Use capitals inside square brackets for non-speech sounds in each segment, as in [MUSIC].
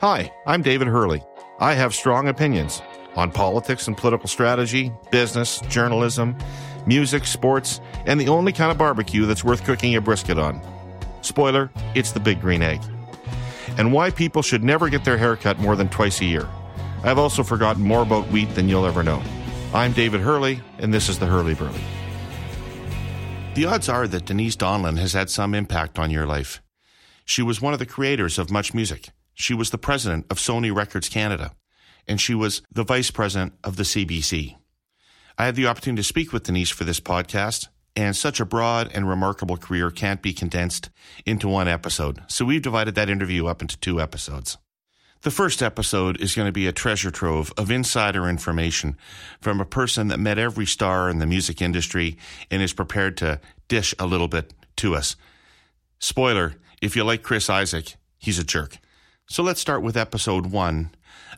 Hi, I'm David Hurley. I have strong opinions on politics and political strategy, business, journalism, music, sports, and the only kind of barbecue that's worth cooking a brisket on. Spoiler, it's the big green egg. And why people should never get their hair cut more than twice a year. I've also forgotten more about wheat than you'll ever know. I'm David Hurley, and this is the Hurley Burley. The odds are that Denise Donlon has had some impact on your life. She was one of the creators of Much Music. She was the president of Sony Records Canada, and she was the vice president of the CBC. I had the opportunity to speak with Denise for this podcast, and such a broad and remarkable career can't be condensed into one episode. So we've divided that interview up into two episodes. The first episode is going to be a treasure trove of insider information from a person that met every star in the music industry and is prepared to dish a little bit to us. Spoiler, if you like Chris Isaak, he's a jerk. So let's start with episode one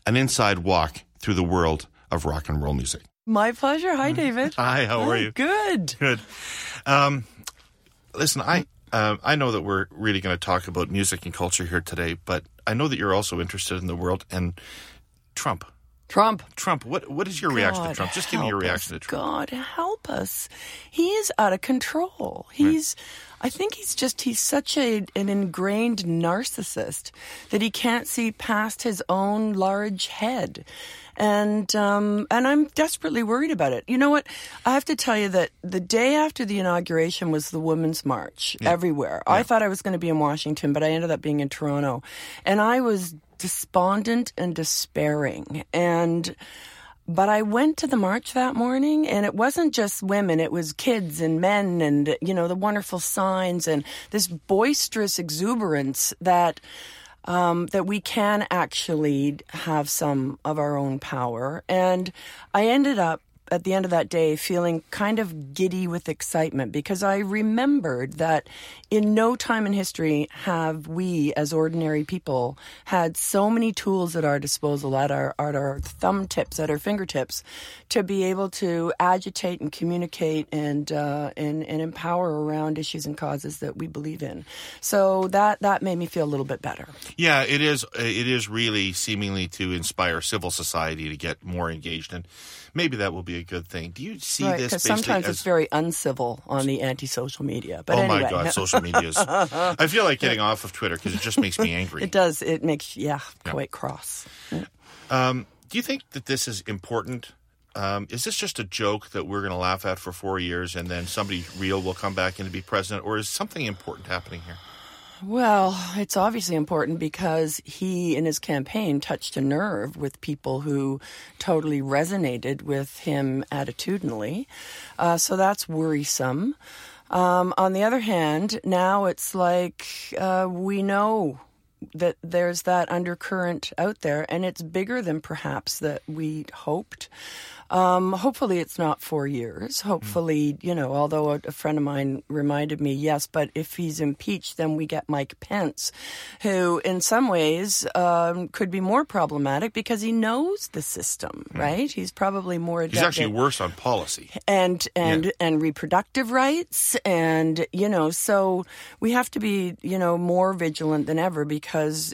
an inside walk through the world of rock and roll music. My pleasure. Hi, David. Hi, how are Hi, you? Good. Good. Um, listen, I uh, I know that we're really going to talk about music and culture here today, but I know that you're also interested in the world and Trump. Trump. Trump. What what is your reaction to Trump? Just give me your reaction us. to Trump. God help us. He is out of control. He's I think he's just he's such a an ingrained narcissist that he can't see past his own large head. And um, and I'm desperately worried about it. You know what? I have to tell you that the day after the inauguration was the Women's March everywhere. I thought I was going to be in Washington, but I ended up being in Toronto, and I was despondent and despairing. And but I went to the march that morning and it wasn't just women, it was kids and men and, you know, the wonderful signs and this boisterous exuberance that, um, that we can actually have some of our own power. And I ended up at the end of that day feeling kind of giddy with excitement because I remembered that in no time in history have we as ordinary people had so many tools at our disposal at our at our thumb tips at our fingertips to be able to agitate and communicate and uh, and, and empower around issues and causes that we believe in so that that made me feel a little bit better Yeah, it is. It is really seemingly to inspire civil society to get more engaged, and maybe that will be a good thing. Do you see right this? because sometimes as, it's very uncivil on the anti-social media but oh anyway my god, social media is. [LAUGHS] I feel like getting off of Twitter because it just makes me angry. It does. It makes yeah, quite cross. Um, do you think that this is important? Um, is this just a joke that we're going to laugh at for four years and then somebody real will come back in to be president, or is something important happening here? Well, it's obviously important because he, in his campaign, touched a nerve with people who totally resonated with him attitudinally. Uh, so that's worrisome. Um, on the other hand, now it's like uh, we know that there's that undercurrent out there, and it's bigger than perhaps that we hoped. Um, hopefully, it's not four years. Hopefully, you know, although a, a friend of mine reminded me, yes, but if he's impeached, then we get Mike Pence, who in some ways um, could be more problematic because he knows the system, right? He's probably more adept He's actually worse on policy. and and and reproductive rights and you know so we have to be you know more vigilant than ever because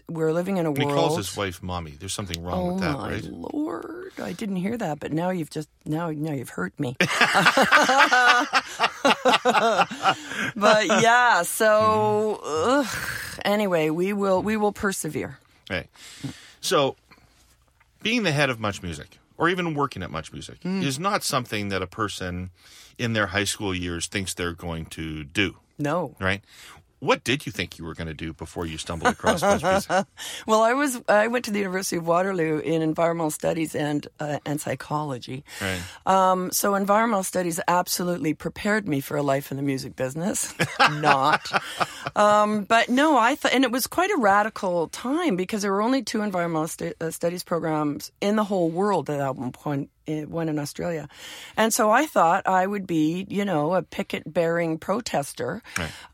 we're living in a And he calls his wife mommy. There's something wrong oh with that, right? Oh, my lord i didn't hear that but now you've just now now you've hurt me [LAUGHS] but yeah so ugh. anyway we will we will persevere Right. So, being the head of Much Music, or even working at Much Music, Hmm. is not something that a person in their high school years thinks they're going to do, no right? What did you think you were going to do before you stumbled across Music? [LAUGHS] Well, I was I went to the University of Waterloo in environmental studies and uh, and psychology. Right. Um, so environmental studies absolutely prepared me for a life in the music business. [LAUGHS] Not, um, but no, I thought, and it was quite a radical time because there were only two environmental stu- uh, studies programs in the whole world at that one point. Eh, One in Australia, and so I thought I would be, you know, a picket-bearing protester,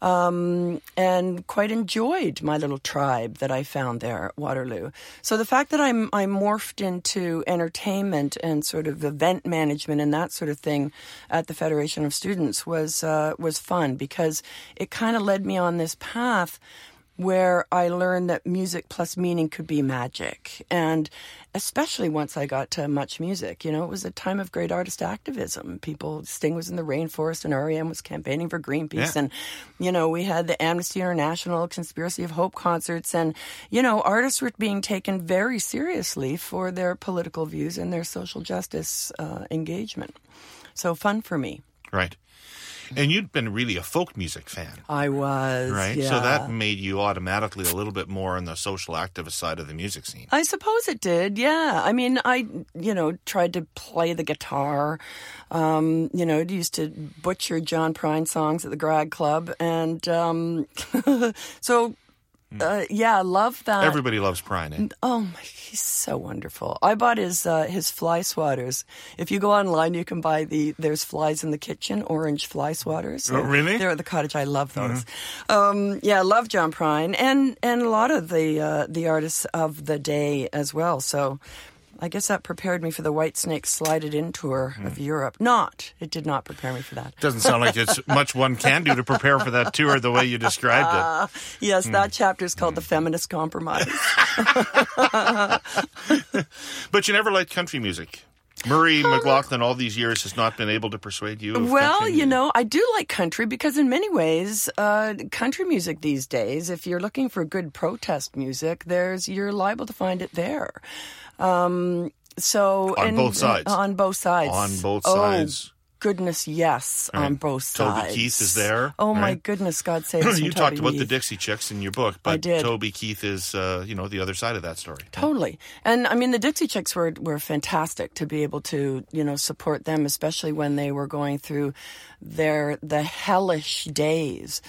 um, and quite enjoyed my little tribe that I found there at Waterloo. So the fact that I'm I morphed into entertainment and sort of event management and that sort of thing at the Federation of Students was uh, was fun because it kind of led me on this path where I learned that music plus meaning could be magic. And especially once I got to Much Music, you know, it was a time of great artist activism. People, Sting was in the rainforest and REM was campaigning for Greenpeace. Yeah. And, you know, we had the Amnesty International Conspiracy of Hope concerts. And, you know, artists were being taken very seriously for their political views and their social justice uh, engagement. So fun for me. Right. And you'd been really a folk music fan. I was. Right. Yeah. So that made you automatically a little bit more on the social activist side of the music scene. I suppose it did, yeah. I mean, I, you know, tried to play the guitar. Um, you know, used to butcher John Prine songs at the Grad Club. And um, [LAUGHS] so, uh, yeah, love that. Everybody loves Prine. Eh? Oh my, he's so wonderful. I bought his uh, his fly swatters. If you go online, you can buy the there's flies in the kitchen orange fly swatters. Oh, really? They're at the cottage. I love those. Um, yeah, I love John Prine and and a lot of the uh, the artists of the day as well. So. I guess that prepared me for the Whitesnake Slide It In tour of hmm. Europe. Not. It did not prepare me for that. Doesn't sound like it's [LAUGHS] much one can do to prepare for that tour the way you described it. Ah, yes, hmm. that chapter is called hmm. The Feminist Compromise. [LAUGHS] But you never liked country music. Murray McLauchlan, all these years, has not been able to persuade you. Of Well, you know, I do like country because, in many ways, uh, country music these days, if you're looking for good protest music, there's you're liable to find it there. Um, so On and- both sides. on both sides, On both sides. Oh. Goodness, yes, on both sides. Toby. Keith is there, Oh my goodness, God [CLEARS THROAT] save us. you talked Toby about the Dixie Chicks in your book, but. Toby Keith is, uh, you know, the other side of that story. Totally. And I mean, the Dixie Chicks were, were fantastic to be able to, you know, support them, especially when they were going through their, the hellish days.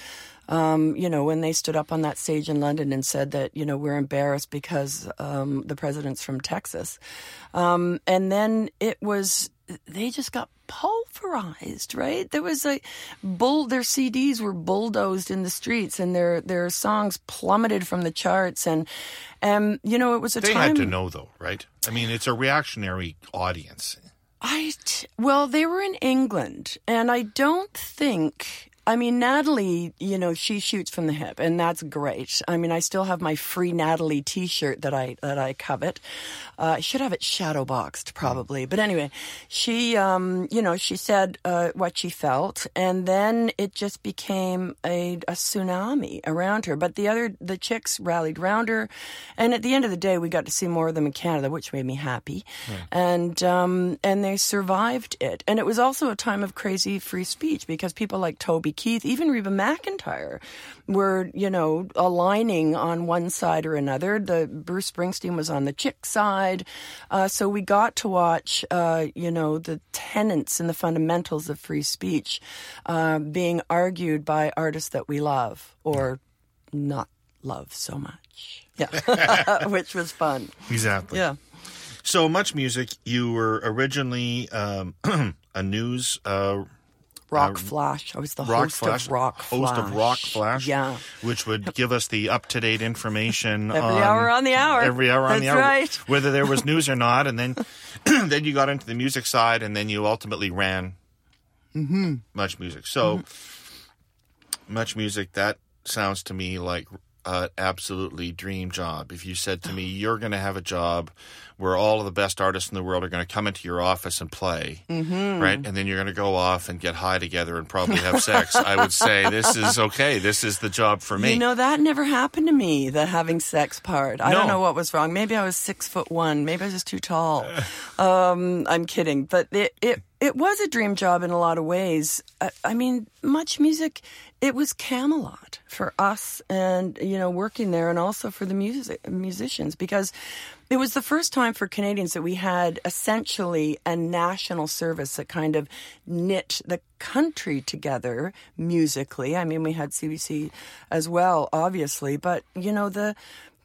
Um, you know, when they stood up on that stage in London and said that, you know, we're embarrassed because um, the president's from Texas. Um, and then it was, they just got pulverized, right? There was a bull, their CDs were bulldozed in the streets and their, their songs plummeted from the charts. And, and, you know, it was a They time. had to know, though, right? I mean, it's a reactionary audience. I t- well, they were in England, and I don't think. I mean, Natalie, you know, she shoots from the hip, and that's great. I mean, I still have my free Natalie T-shirt that I that I covet. Uh, I should have it shadow boxed probably, but anyway, she, um, you know, she said uh, what she felt, and then it just became a, a tsunami around her. But the other, the chicks rallied around her, and at the end of the day, we got to see more of them in Canada, which made me happy, and um, and they survived it. And it was also a time of crazy free speech because people like Toby Keith, even Reba McEntire, were you know aligning on one side or another. The Bruce Springsteen was on the chick side, uh, so we got to watch uh, you know the tenets and the fundamentals of free speech uh, being argued by artists that we love or not love so much. Yeah, [LAUGHS] [LAUGHS] which was fun. Exactly. Yeah. So much music. You were originally um, [CLEARS THROAT] a news uh, Rock Flash. I was the Rock host Flash, of Rock host Flash. of Rock Flash, Yeah. which would [LAUGHS] give us the up to date information [LAUGHS] Every on, hour on the hour. every hour on That's the hour, right. [LAUGHS] whether there was news or not. And then, [CLEARS THROAT] then you got into the music side, and then you ultimately ran Mm-hmm. much music. So much music that sounds to me like an absolutely dream job. If you said to me, [GASPS] "You're going to have a job where all of the best artists in the world are going to come into your office and play," Mm-hmm. right, and then you're going to go off and get high together and probably have sex, I would say this is okay. This is the job for me. You know, that never happened to me, the having sex part. I don't know what was wrong. Maybe I was six foot one. Maybe I was just too tall. Um, I'm kidding. But it, it, it was a dream job in a lot of ways. I, I mean, much music, it was Camelot for us and, you know, working there and also for the music, musicians because it was the first time for Canadians that we had essentially a national service that kind of knit the country together musically. I mean, we had CBC as well, obviously, but you know the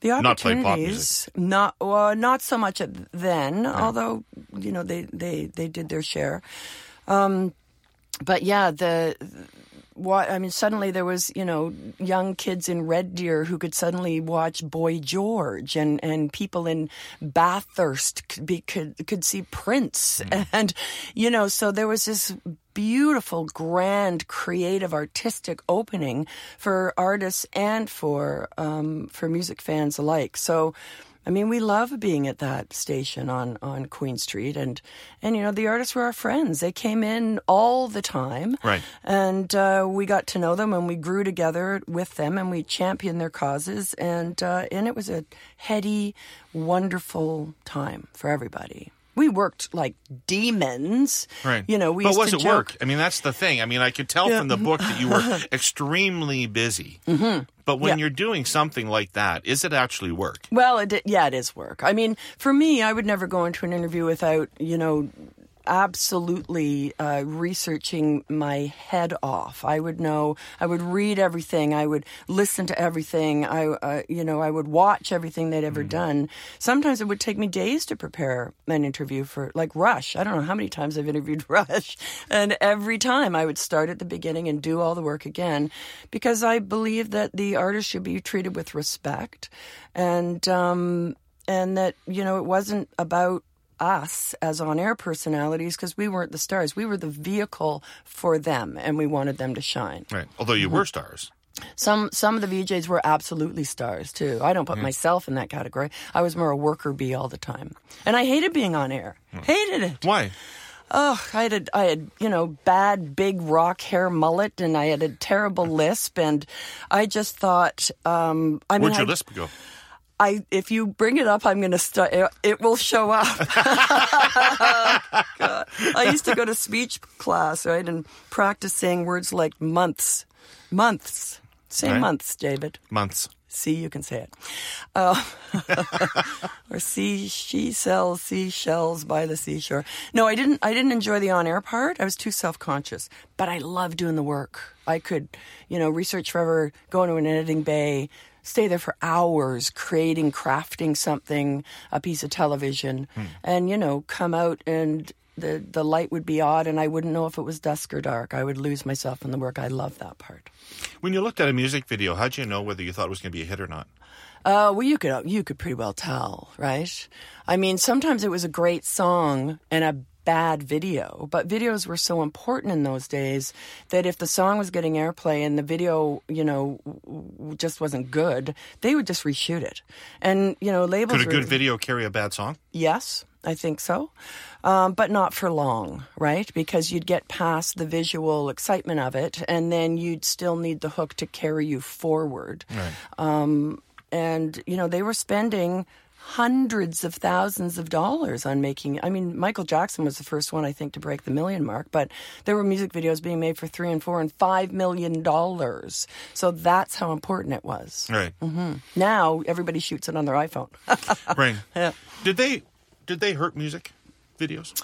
the Not play pop opportunities not well, not so much at then, although you know they they they did their share. Um, but yeah, the wa- I mean, suddenly there was, you know, young kids in Red Deer who could suddenly watch Boy George, and, and people in Bathurst could be could could see Prince, and you know, so there was this beautiful, grand, creative, artistic opening for artists and for um, for music fans alike. So. I mean, we love being at that station on, on Queen Street, and and you know the artists were our friends. They came in all the time, Right. And uh, we got to know them, and we grew together with them, and we championed their causes, and uh, and it was a heady, wonderful time for everybody. We worked like demons, Right. You know, we but used was to it joke. work? I mean, that's the thing. I mean, I could tell from the book that you were [LAUGHS] extremely busy. Mm-hmm. But when Yeah. you're doing something like that, is it actually work? Well, it, yeah, it is work. I mean, for me, I would never go into an interview without, you know, absolutely uh, researching my head off. I would know, I would read everything, I would listen to everything, I, uh, you know, I would watch everything they'd ever done. Sometimes it would take me days to prepare an interview for, like Rush. I don't know how many times I've interviewed [LAUGHS] Rush, and every time I would start at the beginning and do all the work again, because I believe that the artist should be treated with respect, and um, and that you know it wasn't about us as on air personalities because we weren't the stars. We were the vehicle for them and we wanted them to shine. Right. Although you mm-hmm. were stars. Some some of the VJs were absolutely stars too. I don't put mm-hmm. myself in that category. I was more a worker bee all the time. And I hated being on air. Hmm. Hated it. Why? Oh, I had a, I had you know bad big rock hair mullet, and I had a terrible [LAUGHS] lisp, and I just thought, um, I mean, Where'd your I, lisp go? I if you bring it up, I'm going to start. It, will show up. God. [LAUGHS] I used to go to speech class, right, and practice saying words like months, months. Say Right. months, David. Months. See, you can say it. Uh, [LAUGHS] or see, she sells seashells by the seashore. No, I didn't. I didn't enjoy the on-air part. I was too self-conscious. But I love doing the work. I could, you know, research forever, go into an editing bay, stay there for hours, creating, crafting something, a piece of television, and you know, come out and. The, the light would be odd and I wouldn't know if it was dusk or dark. I would lose myself in the work. I love that part. When you looked at a music video, how'd you know whether you thought it was going to be a hit or not? Uh, well, you could you could pretty well tell, right? I mean, sometimes it was a great song and a bad video, but videos were so important in those days that if the song was getting airplay and the video, you know, just wasn't good, they would just reshoot it. And you know, labels Could a were- good video carry a bad song? Yes, I think so. Um, but not for long, right? Because you'd get past the visual excitement of it, and then you'd still need the hook to carry you forward. Um, and, you know, they were spending hundreds of thousands of dollars on making I mean Michael Jackson was the first one I think to break the million mark but there were music videos being made for 3 and 4 and 5 million dollars so that's how important it was Right. mm-hmm. now everybody shoots it on their iPhone [LAUGHS] Right. [LAUGHS] Yeah. Did they did they hurt music videos?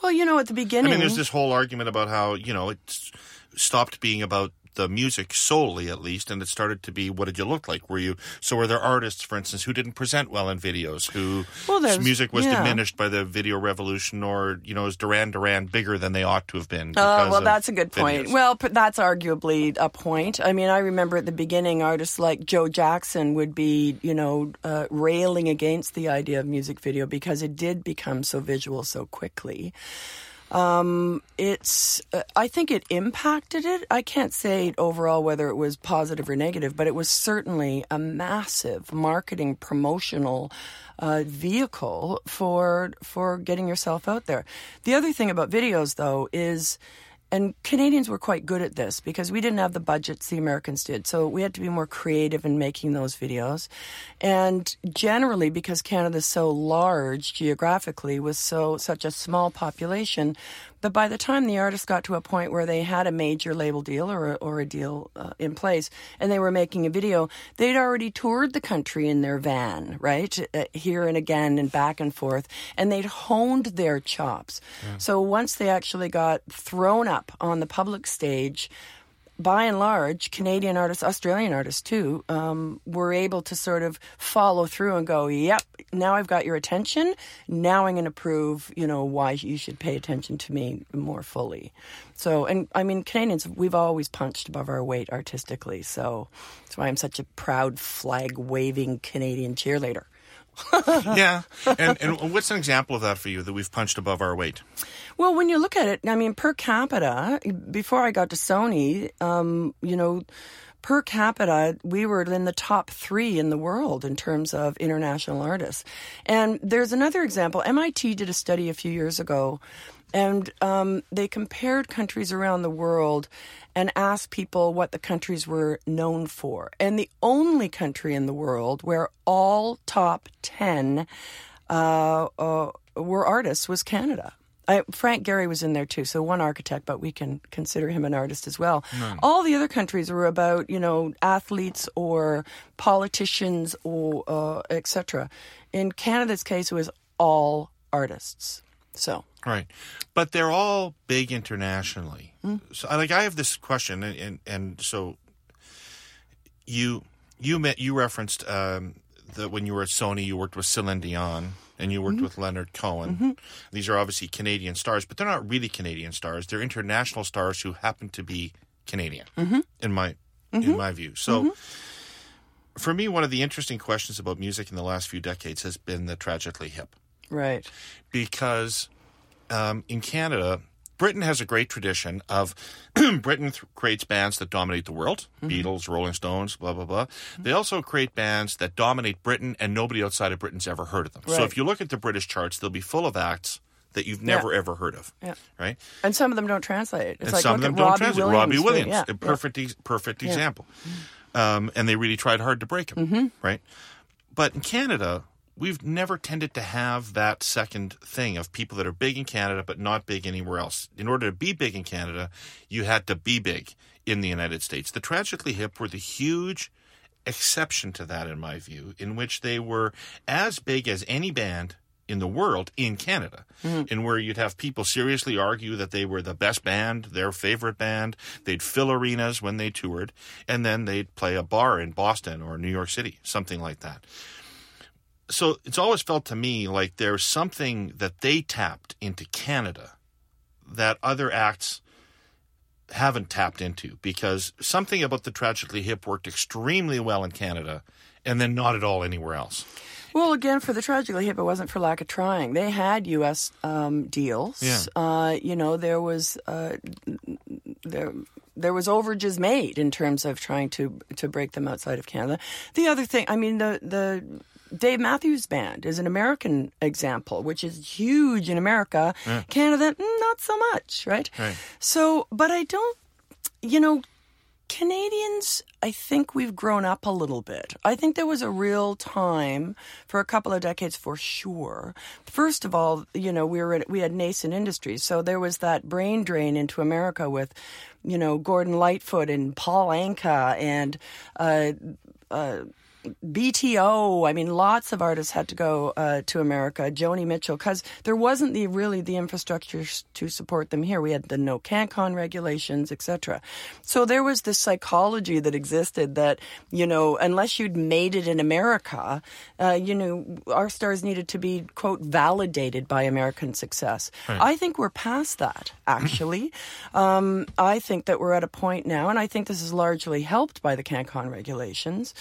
well you know at the beginning I mean, there's this whole argument about how you know it's stopped being about the music solely, at least, and it started to be what did you look like? Were you so? Were there artists, for instance, who didn't present well in videos, who Well, music was yeah. diminished by the video revolution, or you know, is Duran Duran bigger than they ought to have been? Oh, well, that's a good point. videos? Well, p- that's arguably a point. I mean, I remember at the beginning, artists like Joe Jackson would be, you know, uh, railing against the idea of music video because it did become so visual so quickly. Um, it's, uh, I think it impacted it. I can't say overall whether it was positive or negative, but it was certainly a massive marketing promotional uh, vehicle for for getting yourself out there. The other thing about videos, though, is and Canadians were quite good at this because we didn't have the budgets the Americans did. So we had to be more creative in making those videos. And generally, because Canada's so large geographically, with so such a small population, but by the time the artist got to a point where they had a major label deal or a, or a deal uh, in place and they were making a video, they'd already toured the country in their van, right? Uh, here and again and back and forth. And they'd honed their chops. So once they actually got thrown up on the public stage, by and large, Canadian artists, Australian artists too, um, were able to sort of follow through and go, "Yep, now I've got your attention. Now I'm going to prove, you know, why you should pay attention to me more fully." So, and I mean, Canadians, we've always punched above our weight artistically. So that's why I'm such a proud flag waving Canadian cheerleader. [LAUGHS] yeah. And, and what's an example of that for you that we've punched above our weight? Well, when you look at it, I mean, per capita, before I got to Sony, um, you know, per capita, we were in the top three in the world in terms of international artists. And there's another example. MIT did a study a few years ago, and um, they compared countries around the world and asked people what the countries were known for. And the only country in the world where all top 10 uh, uh, were artists was Canada. I, Frank Gehry was in there too, so one architect, but we can consider him an artist as well. All the other countries were about, you know, athletes or politicians or uh, etc. In Canada's case, it was all artists. So Right, but they're all big internationally. Hmm. So, like, I have this question, and and, and so you you met you referenced um, that when you were at Sony, you worked with Celine Dion and you worked mm-hmm. with Leonard Cohen. Mm-hmm. These are obviously Canadian stars, but they're not really Canadian stars. They're international stars who happen to be Canadian, mm-hmm. in my in my view. So. For me, one of the interesting questions about music in the last few decades has been the tragically hip right, because um, in Canada, Britain has a great tradition of [CLEARS THROAT] Britain th- creates bands that dominate the world Beatles, Rolling Stones, blah, blah, blah. They also create bands that dominate Britain and nobody outside of Britain's ever heard of them. So if you look at the British charts, they'll be full of acts that you've never ever heard of. Yeah. Right? and some of them don't translate. It's and like some of them don't Robbie translate. Williams. Robbie Williams, Yeah, a perfect, ex- perfect example. Mm-hmm. Um, and they really tried hard to break him, right? But in Canada, we've never tended to have that second thing of people that are big in Canada but not big anywhere else. In order to be big in Canada, you had to be big in the United States. The Tragically Hip were the huge exception to that, in my view, in which they were as big as any band in the world in Canada, mm-hmm. and where you'd have people seriously argue that they were the best band, their favorite band. They'd fill arenas when they toured, and then they'd play a bar in Boston or New York City, something like that. So it's always felt to me like there's something that they tapped into Canada that other acts haven't tapped into because something about the Tragically Hip worked extremely well in Canada and then not at all anywhere else. Well, again, for the Tragically Hip, it wasn't for lack of trying. They had U.S. Um, deals. Yeah. Uh, you know, there was uh, there there was overages made in terms of trying to to break them outside of Canada. The other thing, I mean, the the Dave Matthews Band is an American example, which is huge in America. Canada, mm, not so much, right? Right. So, but I don't, you know, Canadians, I think we've grown up a little bit. I think there was a real time for a couple of decades for sure. First of all, you know, we were we had nascent industries, so there was that brain drain into America with, you know, Gordon Lightfoot and Paul Anka and uh, uh, BTO. I mean, lots of artists had to go uh, to America. Joni Mitchell, because there wasn't the really the infrastructure to support them here. We had the no CanCon regulations, etc. So there was this psychology that existed that you know, unless you'd made it in America, uh, you know, our stars needed to be quote validated by American success. I think we're past that. Actually, [CLEARS THROAT] um, I think that we're at a point now, and I think this is largely helped by the CanCon regulations.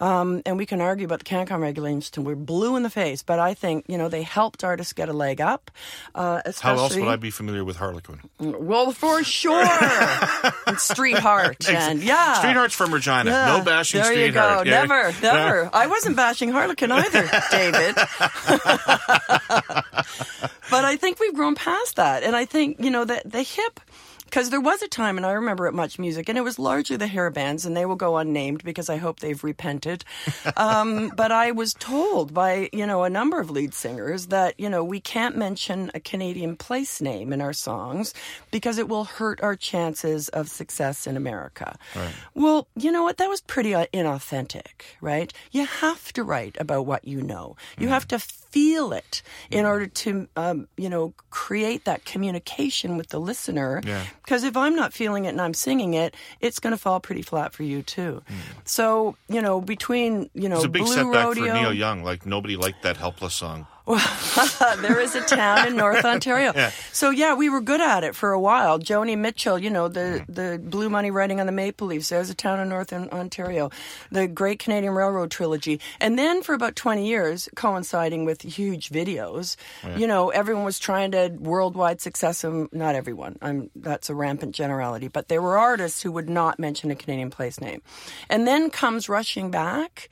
Um, and we can argue about the CanCon regulations till we're blue in the face, but I think you know they helped artists get a leg up. Uh, especially, How else would I be familiar with Harlequin? Well, for sure, [LAUGHS] Street Heart, and yeah, Street Heart's from Regina. yeah. No bashing There Street you go. Heart. Yeah. Never, [LAUGHS] never. I wasn't bashing Harlequin either, [LAUGHS] David. but I think we've grown past that, and I think you know that the hip. Because there was a time, and I remember at Much Music, and it was largely the hair bands, and they will go unnamed because I hope they've repented. Um, [LAUGHS] but I was told by you know a number of lead singers that you know we can't mention a Canadian place name in our songs because it will hurt our chances of success in America. Well, you know what? That was pretty uh, inauthentic, right? You have to write about what you know. You have to feel it in order to, um, you know, create that communication with the listener. Yeah. Because if I'm not feeling it and I'm singing it, it's going to fall pretty flat for you too. So you know, between you know, It's a big Blue setback Rodeo, for Neil Young. Like nobody liked that helpless song. [LAUGHS] there is a town in North Ontario. [LAUGHS] So yeah, we were good at it for a while. Joni Mitchell, you know, the the Blue Money Writing on the Maple Leafs. There's a town in North Ontario. The Great Canadian Railroad trilogy, and then for about 20 years, coinciding with huge videos, you know, everyone was trying to worldwide success. Um, not everyone. I'm that's a rampant generality, but there were artists who would not mention a Canadian place name, and then comes rushing back,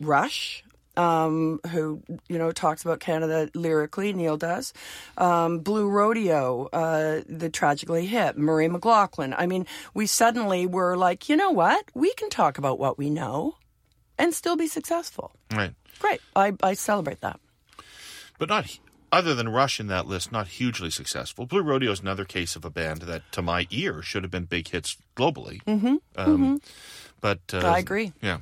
Rush um, who you know talks about Canada lyrically. Neil does. Um, Blue Rodeo, uh, the tragically hip. Murray McLauchlan. I mean, we suddenly were like, you know what? We can talk about what we know, and still be successful. Right. Great. I, I celebrate that. But not other than Rush in that list, not hugely successful. Blue Rodeo is another case of a band that, to my ear, should have been big hits globally. Mm-hmm. Um, But uh, I agree. Yeah.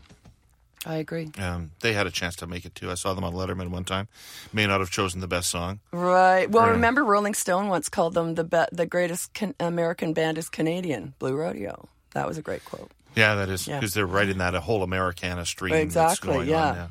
I agree. Um, they had a chance to make it too. I saw them on Letterman one time. May not have chosen the best song. Right. Well, remember Rolling Stone once called them the be- the greatest can- American band is Canadian. Blue Rodeo. That was a great quote. Yeah, that is Yeah. because they're right in that a whole Americana stream that's Exactly, going yeah.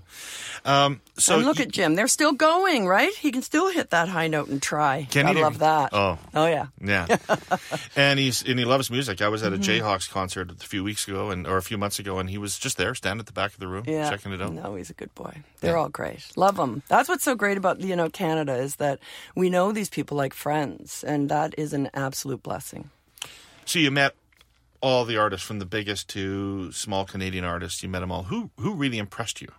Um, so and look y- at Jim. They're still going, right? He can still hit that high note and try. Can I he? love that. Oh. Oh yeah. Yeah, [LAUGHS] and he's and he loves music. I was Mm-hmm. at a Jayhawks concert a few weeks ago, and or a few months ago, and he was just there, standing at the back of the room, Yeah. checking it out. No, he's a good boy. They're all great. Love them. That's what's so great about you know Canada is that we know these people like friends, and that is an absolute blessing. So you met all the artists, from the biggest to small Canadian artists. You met them all. Who who really impressed you?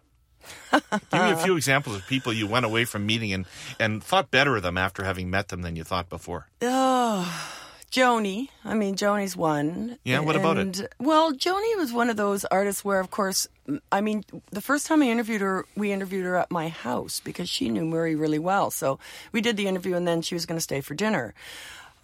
[LAUGHS] Give me a few examples of people you went away from meeting and and thought better of them after having met them than you thought before. Oh, Joni. I mean, Joni's one. Yeah, what about it? And, Well, Joni was one of those artists where, of course, I mean, the first time I interviewed her, we interviewed her at my house because she knew Murray really well. So we did the interview, and then she was going to stay for dinner.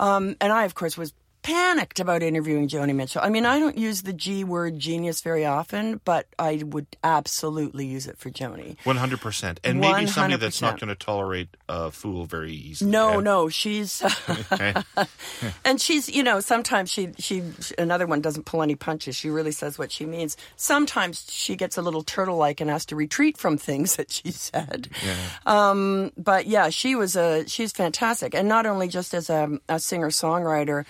Um, and I, of course, was panicked about interviewing Joni Mitchell. I mean, I don't use the G word genius very often, but I would absolutely use it for Joni. One hundred percent, and maybe somebody that's not going to tolerate a fool very easily. No, Yeah. no, she's [LAUGHS] [LAUGHS] and she's you know sometimes she she another one doesn't pull any punches. She really says what she means. Sometimes she gets a little turtle like and has to retreat from things that she said. Um, but yeah, she was a she's fantastic, and not only just as a, a singer songwriter,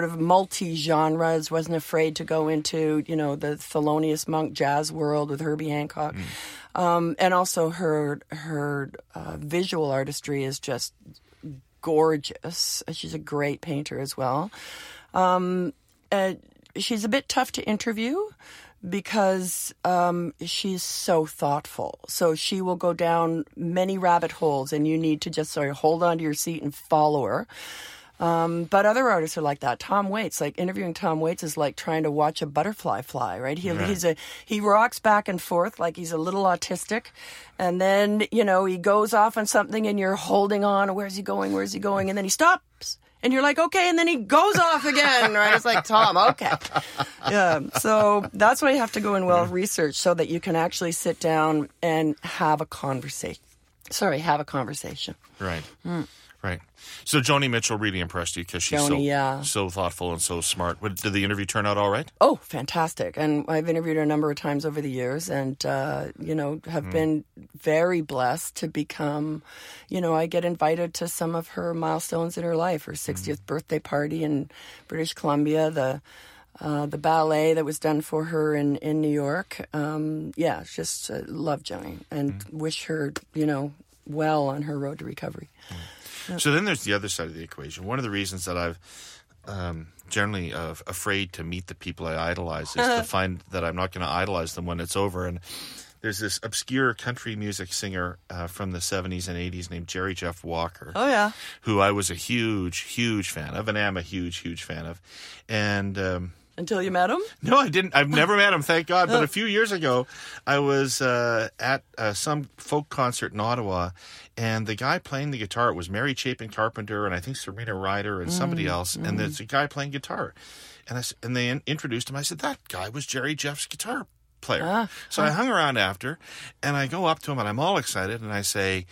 sort of multi genres. Wasn't afraid to go into you know the Thelonious Monk jazz world with Herbie Hancock. Um, and also her her uh, visual artistry is just gorgeous. She's a great painter as well. Um, she's a bit tough to interview because um, she's so thoughtful. So she will go down many rabbit holes, and you need to just sort of hold on to your seat and follow her. Um, but other artists are like that. Tom Waits, like interviewing Tom Waits is like trying to watch a butterfly fly, right? He, He's a he rocks back and forth like he's a little autistic, and then you know he goes off on something, and you're holding on. Where's he going? Where's he going? And then he stops, and you're like, okay, and then he goes off again, right? It's like Tom, okay, [LAUGHS] yeah. So that's why you have to go and well research so that you can actually sit down and have a conversation. Sorry, have a conversation. Right. Right. So Joni Mitchell really impressed you because she's so yeah. so thoughtful and so smart. What, did the interview turn out all right? Oh, fantastic. And I've interviewed her a number of times over the years and, uh, you know, have been very blessed to become, you know, I get invited to some of her milestones in her life, her 60th birthday party in British Columbia, the, uh, the ballet that was done for her in, in New York. Um, yeah, just uh, love Joni and wish her, you know, well on her road to recovery. So then there's the other side of the equation. One of the reasons that I've um, generally uh, afraid to meet the people I idolize is to [LAUGHS] find that I'm not going to idolize them when it's over. And there's this obscure country music singer uh, from the 70s and 80s named Jerry Jeff Walker. Oh, yeah. Who I was a huge, huge fan of, and am a huge, huge fan of. And um, Until you met him? no, I didn't. I've never met him, thank God. But a few years ago, I was uh, at uh, some folk concert in Ottawa, and the guy playing the guitar was Mary Chapin Carpenter, and I think Serena Ryder and somebody else. And there's a guy playing guitar, and I and they in- introduced him. I said that guy was Jerry Jeff's guitar player. Ah, so I hung around after, and I go up to him, and I'm all excited, and I say.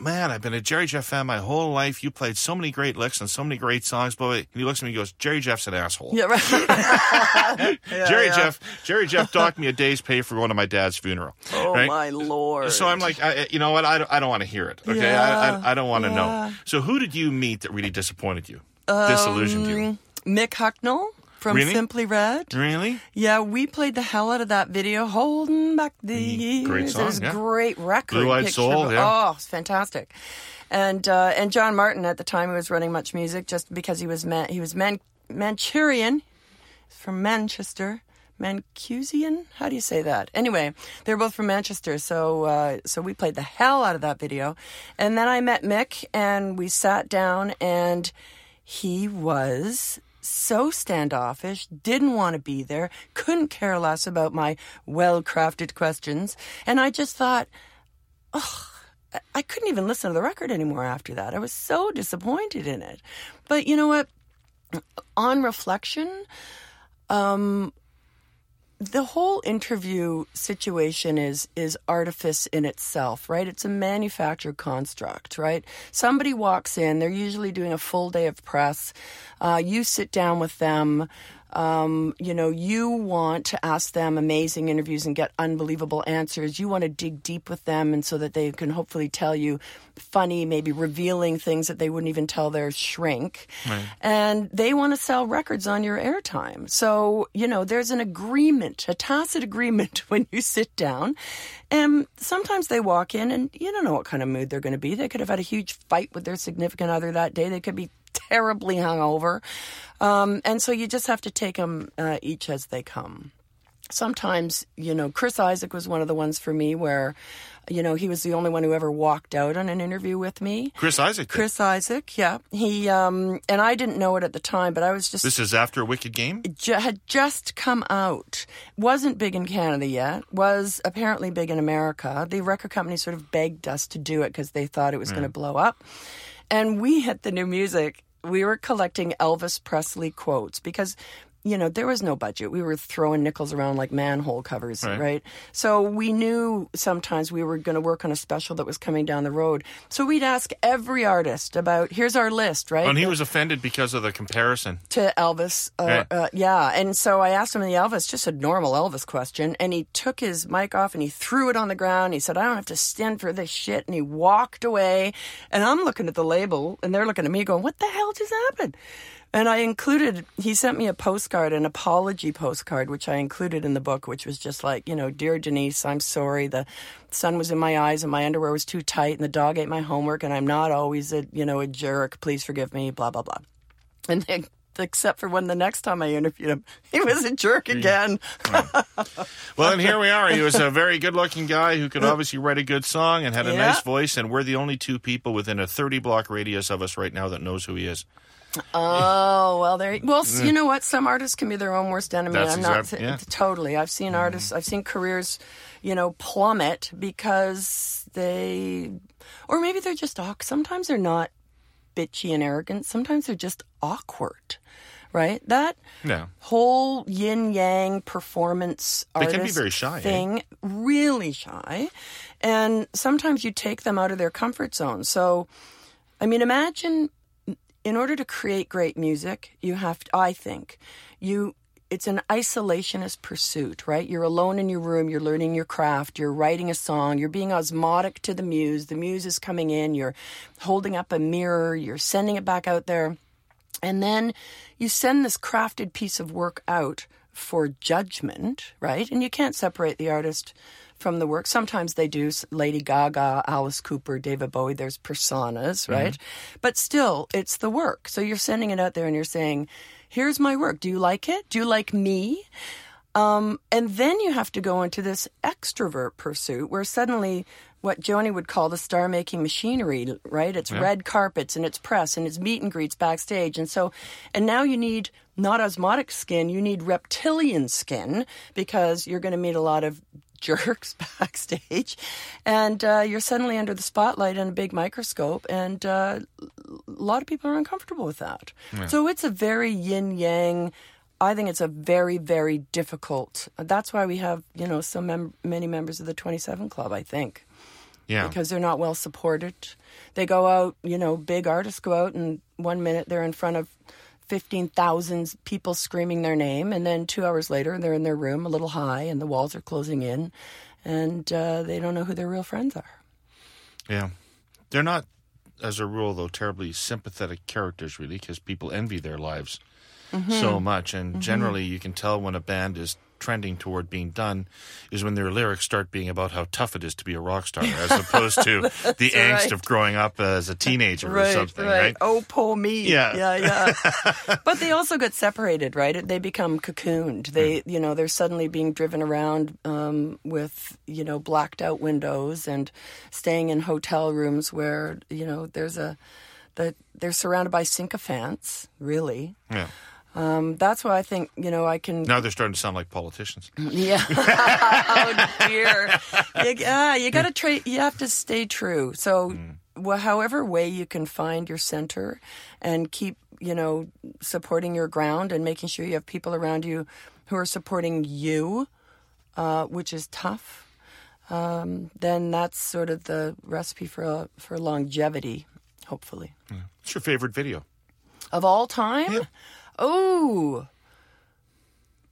Man, I've been a Jerry Jeff fan my whole life. You played so many great licks and so many great songs. But and he looks at me and goes, Jerry Jeff's an asshole. Yeah, right. [LAUGHS] Jerry yeah. Jeff, Jerry Jeff docked me a day's pay for going to my dad's funeral. oh right? my lord. So I'm like, I, you know what? I don't, I don't want to hear it. Okay, I, Yeah, I, I don't want to yeah. know. So who did you meet that really disappointed you, disillusioned you? Um, Mick Hucknall from Really? Simply Red. Really? Yeah, we played the hell out of that video, holding back the years. Great song, it was yeah. great record. Blue-Eyed picture Soul, yeah. Oh, it's fantastic. And uh, and John Martin at the time was running Much Music just because he was man, he was man, Manchurian from Manchester. Mancusian? How do you say that? Anyway, they're both from Manchester, so uh, so we played the hell out of that video, and then I met Mick, and we sat down, and he was so standoffish, didn't want to be there, couldn't care less about my well-crafted questions, and I just thought, I- I couldn't even listen to the record anymore after that. I was so disappointed in it. But you know what? On reflection, um, the whole interview situation is is artifice in itself, right? It's a manufactured construct, right? Somebody walks in, they're usually doing a full day of press. Uh, you sit down with them. Um, you know, you want to ask them amazing interviews and get unbelievable answers. You want to dig deep with them, and so that they can hopefully tell you funny, maybe revealing things that they wouldn't even tell their shrink. And they want to sell records on your airtime. So, you know, there's an agreement, a tacit agreement [LAUGHS] when you sit down. And sometimes they walk in and you don't know what kind of mood they're going to be. They could have had a huge fight with their significant other that day. They could be terribly hungover. Um, and so you just have to take them uh, each as they come sometimes, you know, Chris Isaak was one of the ones for me where, you know, he was the only one who ever walked out on an interview with me. Chris Isaak. Chris Isaak, yeah. He, um, and I didn't know it at the time, but I was just, This is after a wicked game. ju- had just come out. Wasn't big in Canada yet. Was apparently big in America. The record company sort of begged us to do it because they thought it was going to blow up. And we hit the new music. We were collecting Elvis Presley quotes because, you know, there was no budget. We were throwing nickels around like manhole covers, Right. right? So we knew sometimes we were going to work on a special that was coming down the road. So we'd ask every artist about, here's our list, right? And he was offended because of the comparison. to Elvis. Uh, Right. uh, yeah. And so I asked him the Elvis, just a normal Elvis question. And he took his mic off and he threw it on the ground. He said, I don't have to stand for this shit. And he walked away. And I'm looking at the label and they're looking at me going, What the hell just happened? And I included, he sent me a postcard, an apology postcard, which I included in the book, which was just like, you know, Dear Denise, I'm sorry. The sun was in my eyes and my underwear was too tight and the dog ate my homework and I'm not always a, you know, a jerk. Please forgive me, blah, blah, blah. And then, except for when the next time I interviewed him, [LAUGHS] he was a jerk again. [LAUGHS] Well, and here we are. He was a very good-looking guy who could obviously write a good song and had a Yeah. nice voice. And we're the only two people within a 30-block radius of us right now that knows who he is. Oh well, there. Well, you know what? Some artists can be their own worst enemy. That's I'm not exact- yeah. Mm-hmm. totally. I've seen artists. I've seen careers, you know, plummet because they, or maybe they're just awk. Sometimes they're not bitchy and arrogant. Sometimes they're just awkward. Right? That Yeah. whole yin yang performance They can be very shy, eh? thing really shy and sometimes you take them out of their comfort zone so i mean imagine in order to create great music you have to i think you it's an isolationist pursuit, right? You're alone in your room, you're learning your craft, you're writing a song, you're being osmotic to the muse, the muse is coming in, you're holding up a mirror, you're sending it back out there. And then you send this crafted piece of work out for judgment, right? And you can't separate the artist from the work. Sometimes they do. Lady Gaga, Alice Cooper, David Bowie, there's personas, mm-hmm. right? But still, it's the work. So you're sending it out there and you're saying, here's my work. Do you like it? Do you like me? Um, and then you have to go into this extrovert pursuit where suddenly what Joni would call the star making machinery, right? It's red carpets and it's press and it's meet and greets backstage. And so, and now you need not osmotic skin, you need reptilian skin because you're going to meet a lot of [LAUGHS] jerks backstage. And uh, you're suddenly under the spotlight and a big microscope. And uh, a lot of people are uncomfortable with that. So it's a very yin yang. I think it's a very, very difficult. That's why we have, you know, so mem- many members of the 27 Club, I think. Yeah. because they're not well supported. They go out, you know, big artists go out, and one minute they're in front of 15,000 people screaming their name, and then two hours later they're in their room a little high and the walls are closing in, and uh, they don't know who their real friends are. Yeah. They're not, as a rule, though, terribly sympathetic characters, really, because people envy their lives Mm-hmm. so much. And generally, you can tell when a band is trending toward being done is when their lyrics start being about how tough it is to be a rock star, as [LAUGHS] opposed to the angst right. of growing up as a teenager or something, right? Oh, poor me. Yeah. yeah, yeah. [LAUGHS] but they also get separated, right? They become cocooned. They, Hmm. you know, they're suddenly being driven around um, with, you know, blacked out windows and staying in hotel rooms where, you know, there's a, that they're surrounded by sycophants. Really, Yeah. Um, that's why I think, you know, I can. Now they're starting to sound like politicians. [LAUGHS] Yeah. [LAUGHS] oh dear. You, yeah, you got to try. You have to stay true. So, well, however way you can find your center, and keep you know supporting your ground and making sure you have people around you who are supporting you, uh, which is tough. Um, then that's sort of the recipe for for longevity, hopefully. What's your favorite video? Of all time? Oh.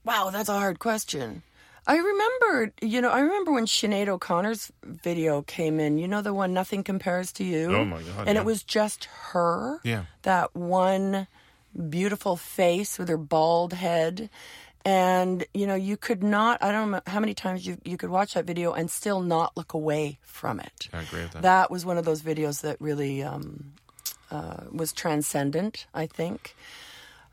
Wow, that's a hard question. I remember, you know, I remember when Sinead O'Connor's video came in, you know, the one Nothing Compares to You? Oh, my God, And yeah. it was just her. Yeah. That one beautiful face with her bald head. And, you know, you could not, I don't know how many times you, you could watch that video and still not look away from it. I agree with that. That was one of those videos that really um, uh, was transcendent, I think.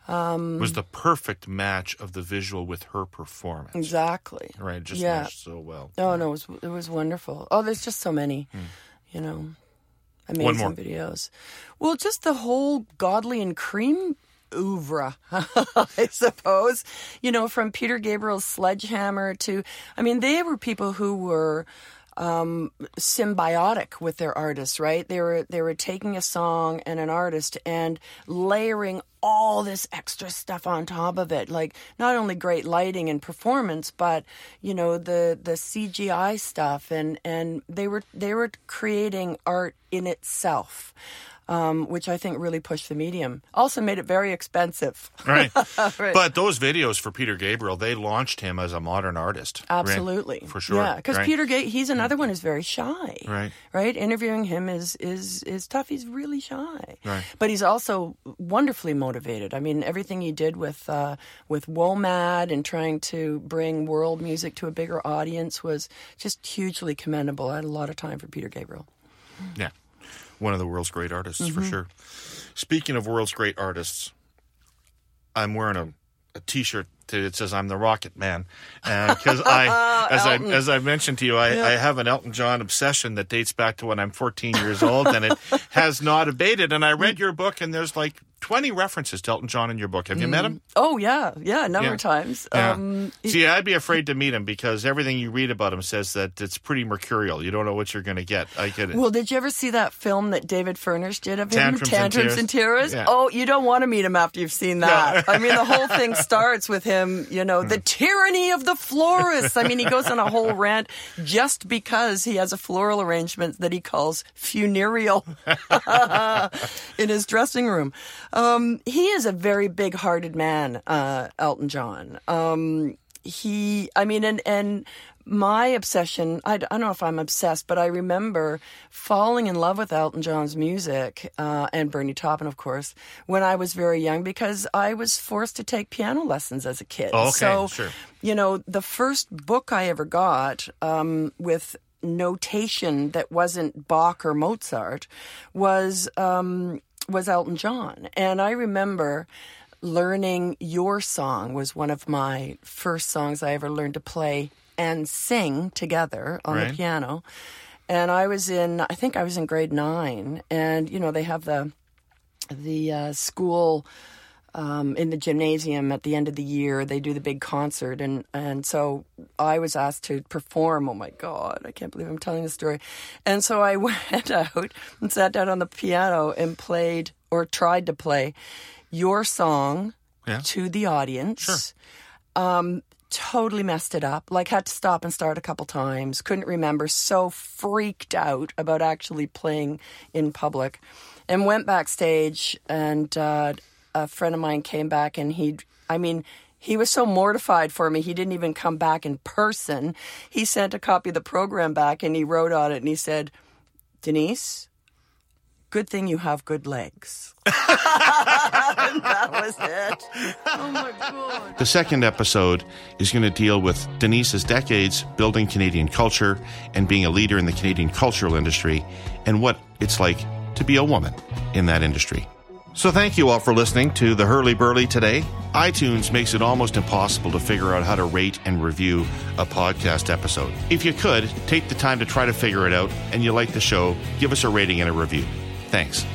Was the perfect match of the visual with her performance. Exactly. Right, it just Yeah. meshed so well. Oh no, it was it was wonderful. Oh, there's just so many, hmm. you know, amazing videos. Well, just the whole Godley and Creme oeuvre, [LAUGHS] I suppose. You know, from Peter Gabriel's Sledgehammer to, I mean, they were people who were um, symbiotic with their artists, right? They were they were taking a song and an artist and layering all this extra stuff on top of it, like not only great lighting and performance, but you know the the CGI stuff, and and they were they were creating art in itself. Um, which I think really pushed the medium. Also made it very expensive. [LAUGHS] Right. [LAUGHS] Right. But those videos for Peter Gabriel, they launched him as a modern artist. Right? Absolutely, For sure. Yeah, because right? Peter Gate, he's another one who's very shy. Right. right. Interviewing him is is is tough. He's really shy. Right. But he's also wonderfully motivated. I mean, everything he did with uh, with WOMAD and trying to bring world music to a bigger audience was just hugely commendable. I had a lot of time for Peter Gabriel. Yeah. One of the world's great artists, Mm-hmm. for sure. Speaking of world's great artists, I'm wearing a, a T-shirt that says "I'm the Rocket Man," because I, [LAUGHS] as I as I mentioned to you, I, I have an Elton John obsession that dates back to when I'm 14 years old, and it [LAUGHS] has not abated. And I read your book, and there's like 20 references to Elton John in your book. Have you met him? Oh yeah, yeah, a number Yeah. of times. Yeah. Um, See, I'd be afraid to meet him because everything you read about him says that it's pretty mercurial. You don't know what you're going to get. I get it. Well, did you ever see that film that David Furnish did of him, Tantrums and Tears? and Tears? Yeah. Oh, you don't want to meet him after you've seen that. I mean, the whole thing [LAUGHS] starts with him, you know, the tyranny of the florist. I mean, he goes on a whole rant just because he has a floral arrangement that he calls funereal [LAUGHS] in his dressing room. Um, he is a very big-hearted man, uh, Elton John. Um, he, I mean, and and my obsession, I, I don't know if I'm obsessed, but I remember falling in love with Elton John's music uh, and Bernie Taupin, of course, when I was very young because I was forced to take piano lessons as a kid. Oh, okay, so, sure. you know, the first book I ever got um, with notation that wasn't Bach or Mozart was um, was Elton John, and I remember learning your song was one of my first songs I ever learned to play and sing together on Right. the piano. And I was in, I think I was in grade nine, and you know they have the the uh, school um, in the gymnasium at the end of the year. They do the big concert, and and so I was asked to perform. Oh my God, I can't believe I'm telling this story. And so I [LAUGHS] went out and sat down on the piano and played or tried to play your song Yeah. to the audience. Sure. Um, totally messed it up. Like had to stop and start a couple times. Couldn't remember. So freaked out about actually playing in public, and went backstage. And uh, a friend of mine came back, and he, I mean. He was so mortified for me, he didn't even come back in person. He sent a copy of the program back and he wrote on it and he said, Denise, good thing you have good legs. [LAUGHS] [LAUGHS] that was it. Oh my God. The second episode is going to deal with Denise's decades building Canadian culture and being a leader in the Canadian cultural industry and what it's like to be a woman in that industry. So thank you all for listening to the Hurly Burly today. iTunes makes it almost impossible to figure out how to rate and review a podcast episode. If you could, take the time to try to figure it out and you like the show, give us a rating and a review. Thanks.